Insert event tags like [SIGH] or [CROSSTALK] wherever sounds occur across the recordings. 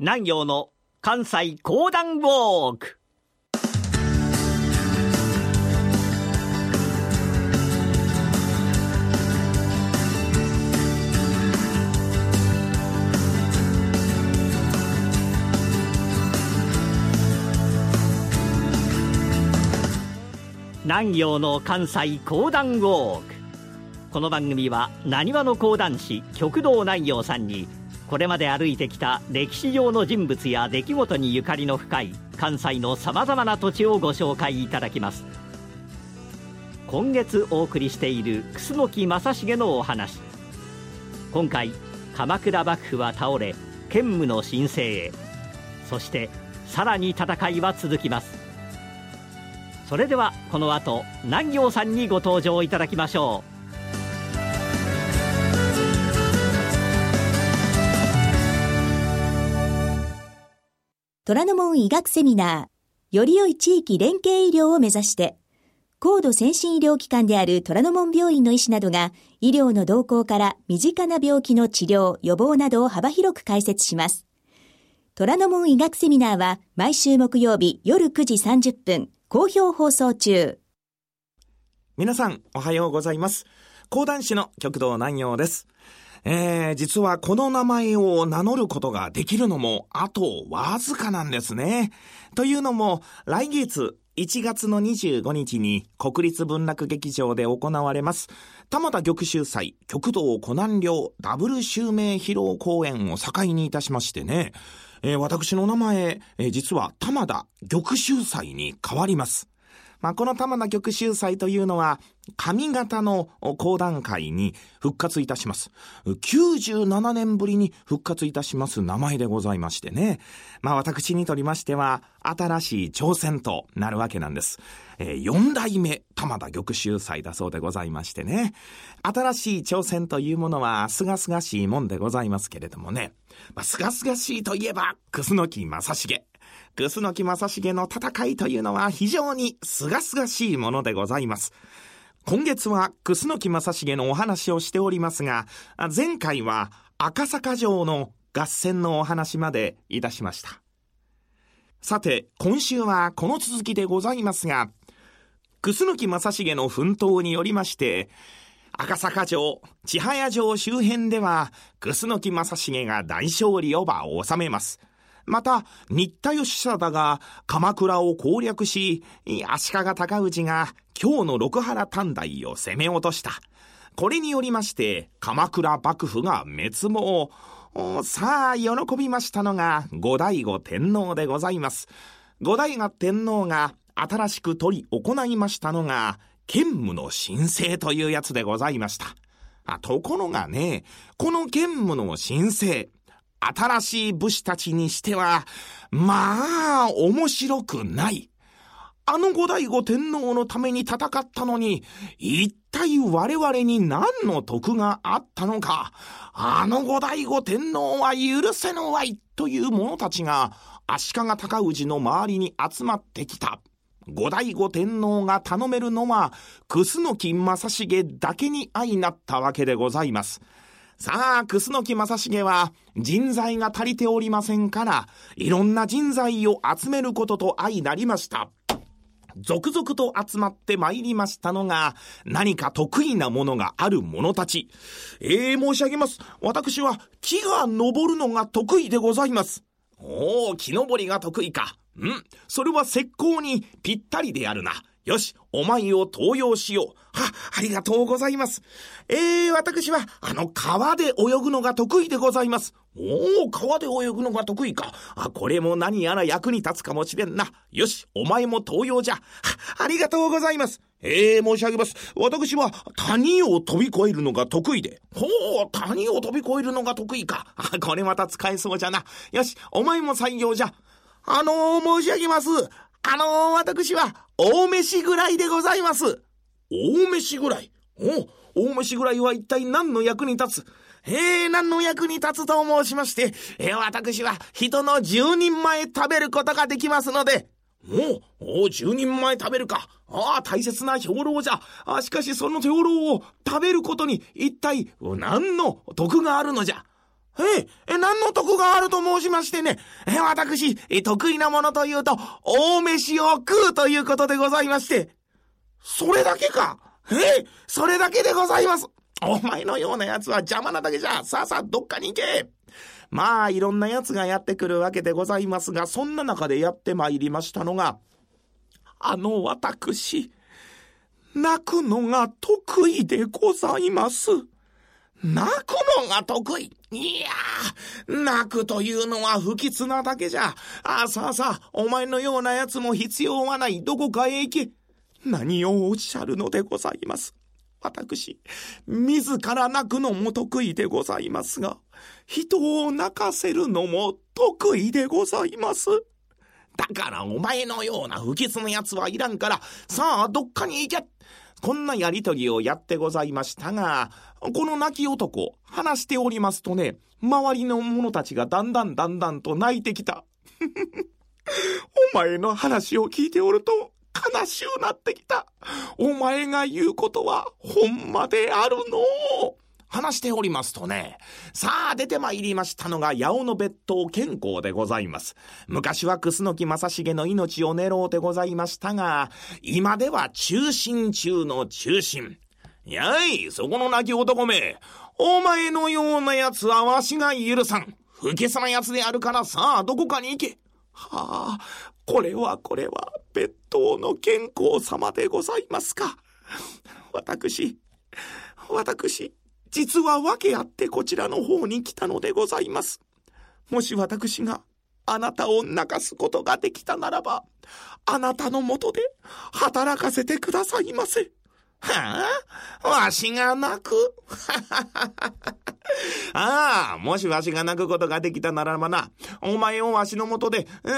南陽の関西講談ウォーク。南陽の関西講談ウォーク。この番組はなにわの講談師極道南陽さんにこれまで歩いてきた歴史上の人物や出来事にゆかりの深い関西のさまざまな土地をご紹介いただきます。今月お送りしている楠木正成のお話。今回鎌倉幕府は倒れ兼務の申請へ。そしてさらに戦いは続きます。それではこの後南行さんにご登場いただきましょう。虎ノ門医学セミナー、より良い地域連携医療を目指して、高度先進医療機関である虎ノ門病院の医師などが、医療の動向から身近な病気の治療、予防などを幅広く解説します。虎ノ門医学セミナーは、毎週木曜日夜9時30分、好評放送中。皆さん、おはようございます。講談師の極道南陽です。えー、実はこの名前を名乗ることができるのも、あとわずかなんですね。というのも、来月、1月の25日に国立文楽劇場で行われます、玉田玉秀祭極道湖南寮ダブル襲名披露公演を境にいたしましてね、えー、私の名前、えー、実は玉田玉秀祭に変わります。まあ、この玉田玉秀祭というのは、上方の講談会に復活いたします。97年ぶりに復活いたします名前でございましてね。まあ私にとりましては、新しい挑戦となるわけなんです。えー、4代目玉田玉秀祭だそうでございましてね。新しい挑戦というものは、すがすがしいもんでございますけれどもね。まあ、すがすがしいといえば、楠木正成。楠木正成の戦いというのは非常にすがすがしいものでございます。今月は楠木正成のお話をしておりますが、前回は赤坂城の合戦のお話までいたしました。さて、今週はこの続きでございますが、楠木正成の奮闘によりまして、赤坂城、千早城周辺では、楠木正成が大勝利を場を収めます。また、新田義貞が鎌倉を攻略し、足利尊氏が京の六原短大を攻め落とした。これによりまして、鎌倉幕府が滅亡。さあ、喜びましたのが、後醍醐天皇でございます。後醍醐天皇が新しく取り行いましたのが、兼務の申請というやつでございました。ところがね、この兼務の申請、新しい武士たちにしては、まあ、面白くない。あの後醍醐天皇のために戦ったのに、一体我々に何の得があったのか。あの後醍醐天皇は許せぬわいという者たちが、足利尊氏の周りに集まってきた。後醍醐天皇が頼めるのは、楠木正成だけに相なったわけでございます。さあ、楠木正成は人材が足りておりませんから、いろんな人材を集めることと相なりました。続々と集まって参りましたのが、何か得意なものがある者たち。ええー、申し上げます。私は木が登るのが得意でございます。おお、木登りが得意か。うん、それは石膏にぴったりであるな。よし、お前を登用しよう。は、ありがとうございます。えー、私は、あの、川で泳ぐのが得意でございます。おお、川で泳ぐのが得意か。あ、これも何やら役に立つかもしれんな。よし、お前も登用じゃ。は、ありがとうございます。ええー、申し上げます。私は谷を飛び越えるのが得意で。ほう、谷を飛び越えるのが得意か。あ、これまた使えそうじゃな。よし、お前も採用じゃ。あのー、申し上げます。あのー、私は、大飯ぐらいでございます。大飯ぐらい？お大飯ぐらいは一体何の役に立つ？えー、何の役に立つと申しまして、えー、私は人の十人前食べることができますので、おお、十人前食べるか。ああ、大切な兵糧じゃ。あしかしその兵糧を食べることに一体何の得があるのじゃ？ええ、何の得があると申しましてね、え、私、得意なものというと、大飯を食うということでございまして。それだけかえそれだけでございます。お前のような奴は邪魔なだけじゃ、さあさあどっかに行け。まあ、いろんな奴がやってくるわけでございますが、そんな中でやってまいりましたのが、あの私、泣くのが得意でございます。泣くのが得意。いやー、泣くというのは不吉なだけじゃ。ああ、さあさあ、お前のような奴も必要はない。どこかへ行け。何をおっしゃるのでございます。私、自ら泣くのも得意でございますが、人を泣かせるのも得意でございます。だからお前のような不吉な奴はいらんから、さあどっかに行けこんなやりとりをやってございましたが、この泣き男、話しておりますとね、周りの者たちがだんだんだんだんと泣いてきた。[LAUGHS] お前の話を聞いておると、悲しゅうなってきた。お前が言うことは、ほんまであるの話しておりますとね、さあ出てまいりましたのが八尾の別当健康でございます。昔は楠木正成の命を狙うてございましたが、今では中心中の中心。やい、そこの泣き男め。お前のような奴はわしが許さん。不潔な奴であるからさあ、どこかに行け。はあ、これはこれは、別当の健康様でございますか。私、私、実は訳あってこちらの方に来たのでございます。もし私があなたを泣かすことができたならば、あなたのもとで働かせてくださいませ。はあ？わしが泣く？[LAUGHS] ああ、もしわしが泣くことができたならばな、お前をわしのもとで、え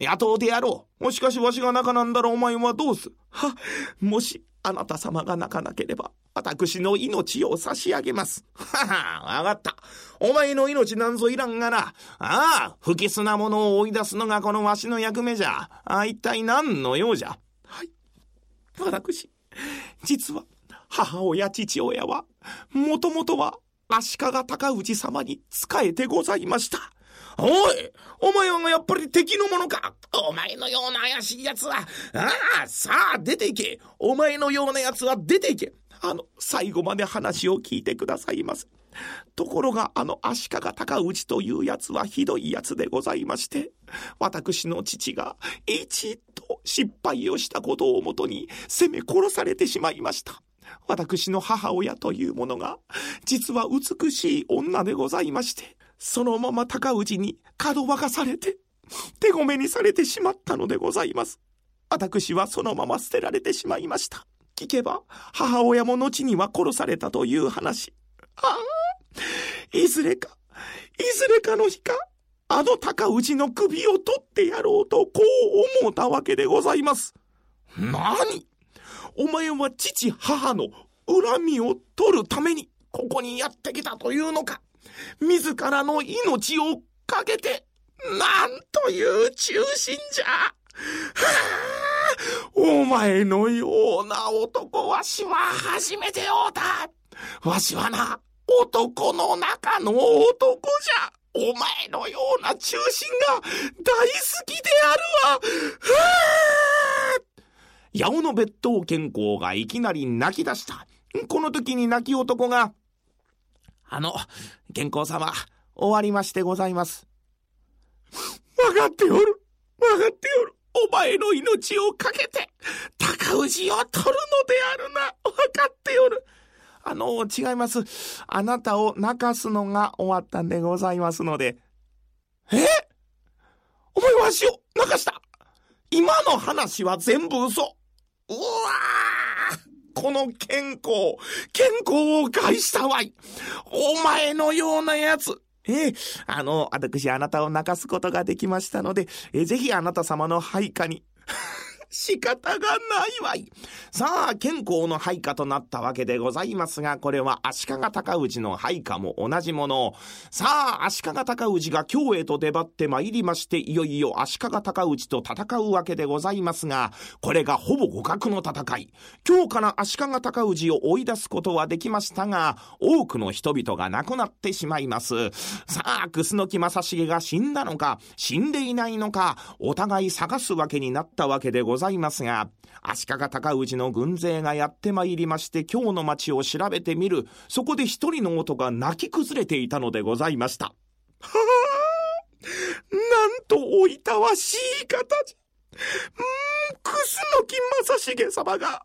え雇うてやろう。もしかしわしが泣かなんだらお前はどうす？は、もしあなた様が泣かなければ、私の命を差し上げます。はは、わかった。お前の命なんぞいらんがな。ああ、不吉なものを追い出すのがこのわしの役目じゃ。ああ、一体何の用じゃ？はい。私、実は、母親父親は、もともとは、足利尊氏様に仕えてございました。おいお前はやっぱり敵のものかお前のような怪しい奴は、ああ、さあ出ていけお前のような奴は出ていけあの、最後まで話を聞いてくださいます。ところが、あの足利尊氏という奴はひどい奴でございまして、私の父が一度失敗をしたことをもとに責め殺されてしまいました。私の母親というものが、実は美しい女でございまして、そのまま高氏に角ばかされて、手ごめにされてしまったのでございます。私はそのまま捨てられてしまいました。聞けば、母親も後には殺されたという話。ああ、いずれか、いずれかの日か、あの高氏の首を取ってやろうと、こう思ったわけでございます。何？お前は父母の恨みを取るために、ここにやってきたというのか。自らの命をかけて、なんという忠心じゃ。はあ、お前のような男わしは初めて会うた。わしはな、男の中の男じゃ。お前のような忠心が大好きであるわ。は、八尾の別当健康がいきなり泣き出した。この時に泣き男が、あの、健康様、終わりましてございます。わかっておる。わかっておる。お前の命をかけて、高氏を取るのであるな。わかっておる。の、違います。あなたを泣かすのが終わったんでございますので。え？お前わしを泣かした？今の話は全部嘘。うわこの健康、健康を害したわい。お前のようなやつ。ええ、あの、私あなたを泣かすことができましたので、えぜひあなた様の配下に。仕方がないわい。さあ、健康の配下となったわけでございますが、これは足利尊氏の配下も同じもの。さあ、足利尊氏が京へと出張ってまいりまして、いよいよ足利尊氏と戦うわけでございますが、これがほぼ互角の戦い。今日から足利尊氏を追い出すことはできましたが、多くの人々が亡くなってしまいます。さあ、楠木正成が死んだのか、死んでいないのか、お互い探すわけになったわけでございますざいますが、足利尊氏の軍勢がやってまいりまして今日の町を調べてみる。そこで一人の男が泣き崩れていたのでございました。は [LAUGHS] あなんとおいたわしい形。うん、楠木正成様が、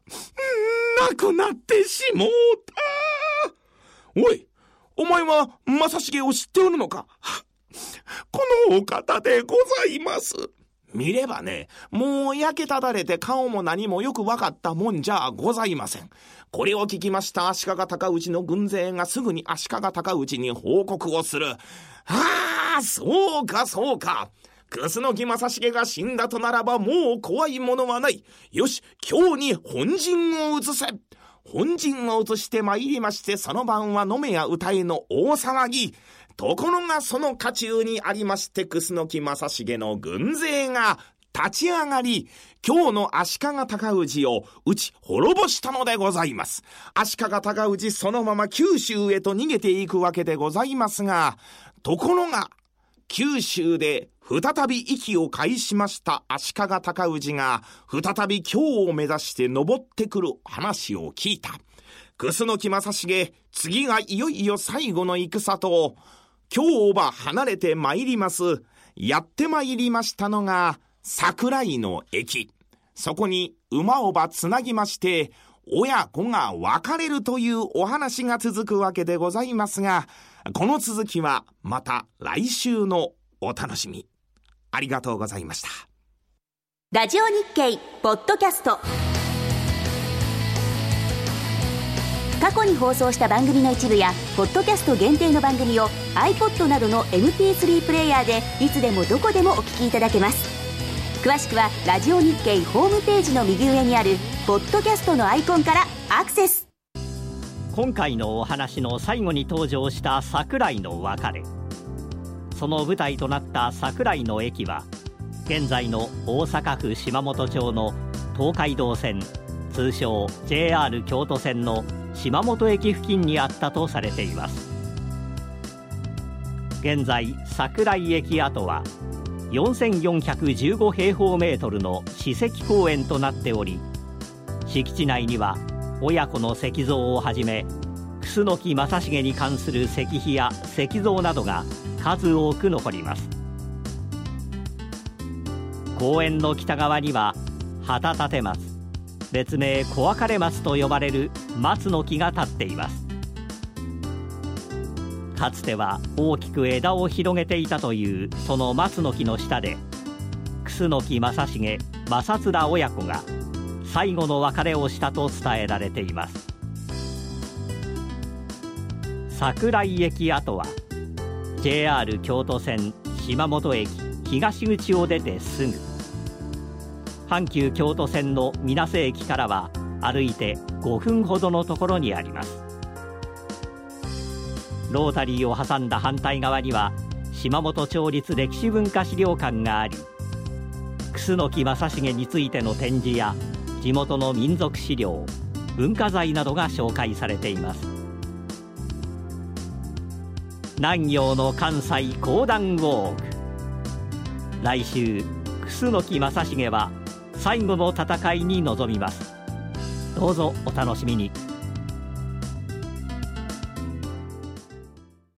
亡くなってしもうた。おい、お前は正成を知っておるのかこのお方でございます。見ればね、もう焼けただれて顔も何もよく分かったもんじゃございません。これを聞きました足利尊氏の軍勢がすぐに足利尊氏に報告をする。ああ、そうかそうか。楠木正成が死んだとならばもう怖いものはない。よし、今日に本陣を移せ。本陣を移して参りまして、その晩は飲めや歌えの大騒ぎ。ところがその渦中にありまして、楠木正成の軍勢が立ち上がり、今日の足利尊氏を打ち滅ぼしたのでございます。足利尊氏そのまま九州へと逃げていくわけでございますが、ところが、九州で再び息を返しました足利尊氏が、再び京を目指して登ってくる話を聞いた。楠木正成、次がいよいよ最後の戦と、今日は離れて参ります。やって参りましたのが、桜井の駅。そこに馬をばつなぎまして、親子が別れるというお話が続くわけでございますが、この続きはまた来週のお楽しみ。ありがとうございました。ラジオ日経ポッドキャスト。過去に放送した番組の一部やポッドキャスト限定の番組を iPod などの MP3 プレイヤーでいつでもどこでもお聞きいただけます。詳しくはラジオ日経ホームページの右上にあるポッドキャストのアイコンからアクセス。今回のお話の最後に登場した桜井の別れ。その舞台となった桜井の駅は現在の大阪府島本町の東海道線通称 JR 京都線の島本駅付近にあったとされています。現在桜井駅跡は4415平方メートルの史跡公園となっており敷地内には親子の石像をはじめ楠木正成に関する石碑や石像などが数多く残ります。公園の北側には旗立松別名小別れ松と呼ばれる松の木が立っています。かつては大きく枝を広げていたというその松の木の下で楠木正成正津親子が最後の別れをしたと伝えられています。桜井駅跡は JR 京都線島本駅東口を出てすぐ。阪急京都線の水瀬駅からは歩いて5分ほどのところにあります。ロータリーを挟んだ反対側には島本町立歴史文化資料館があり楠木正成についての展示や地元の民族資料文化財などが紹介されています。南陽の関西講談ウォーク。来週楠木正成は最後の戦いに臨みます。どうぞお楽しみに。